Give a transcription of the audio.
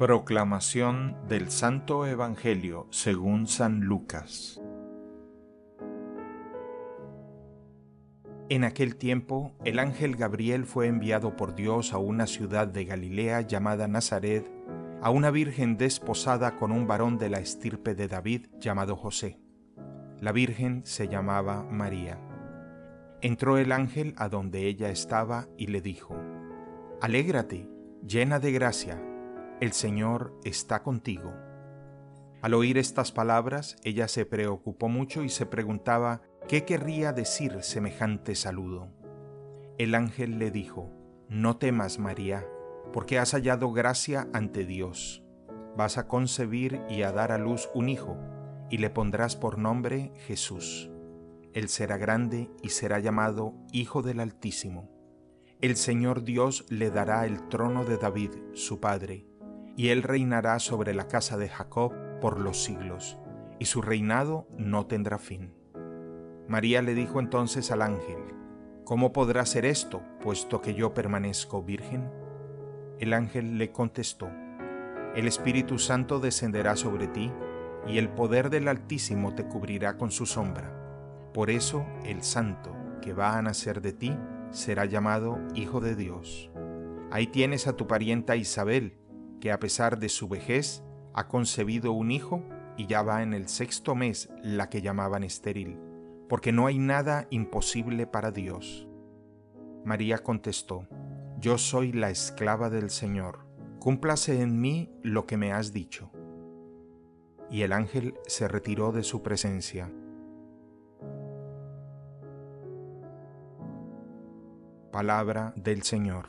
Proclamación del Santo Evangelio según San Lucas En aquel tiempo, el ángel Gabriel fue enviado por Dios a una ciudad de Galilea llamada Nazaret, a una virgen desposada con un varón de la estirpe de David llamado José. La virgen se llamaba María. Entró el ángel a donde ella estaba y le dijo, Alégrate, llena de gracia el Señor está contigo. Al oír estas palabras, ella se preocupó mucho y se preguntaba qué querría decir semejante saludo. El ángel le dijo, No temas, María, porque has hallado gracia ante Dios. Vas a concebir y a dar a luz un hijo, y le pondrás por nombre Jesús. Él será grande y será llamado Hijo del Altísimo. El Señor Dios le dará el trono de David, su padre, y él reinará sobre la casa de Jacob por los siglos, y su reinado no tendrá fin. María le dijo entonces al ángel, ¿Cómo podrá ser esto, puesto que yo permanezco virgen? El ángel le contestó, El Espíritu Santo descenderá sobre ti, y el poder del Altísimo te cubrirá con su sombra. Por eso el Santo que va a nacer de ti será llamado Hijo de Dios. Ahí tienes a tu parienta Isabel, que a pesar de su vejez ha concebido un hijo y ya va en el sexto mes la que llamaban estéril, porque no hay nada imposible para Dios. María contestó, Yo soy la esclava del Señor, cúmplase en mí lo que me has dicho. Y el ángel se retiró de su presencia. Palabra del Señor.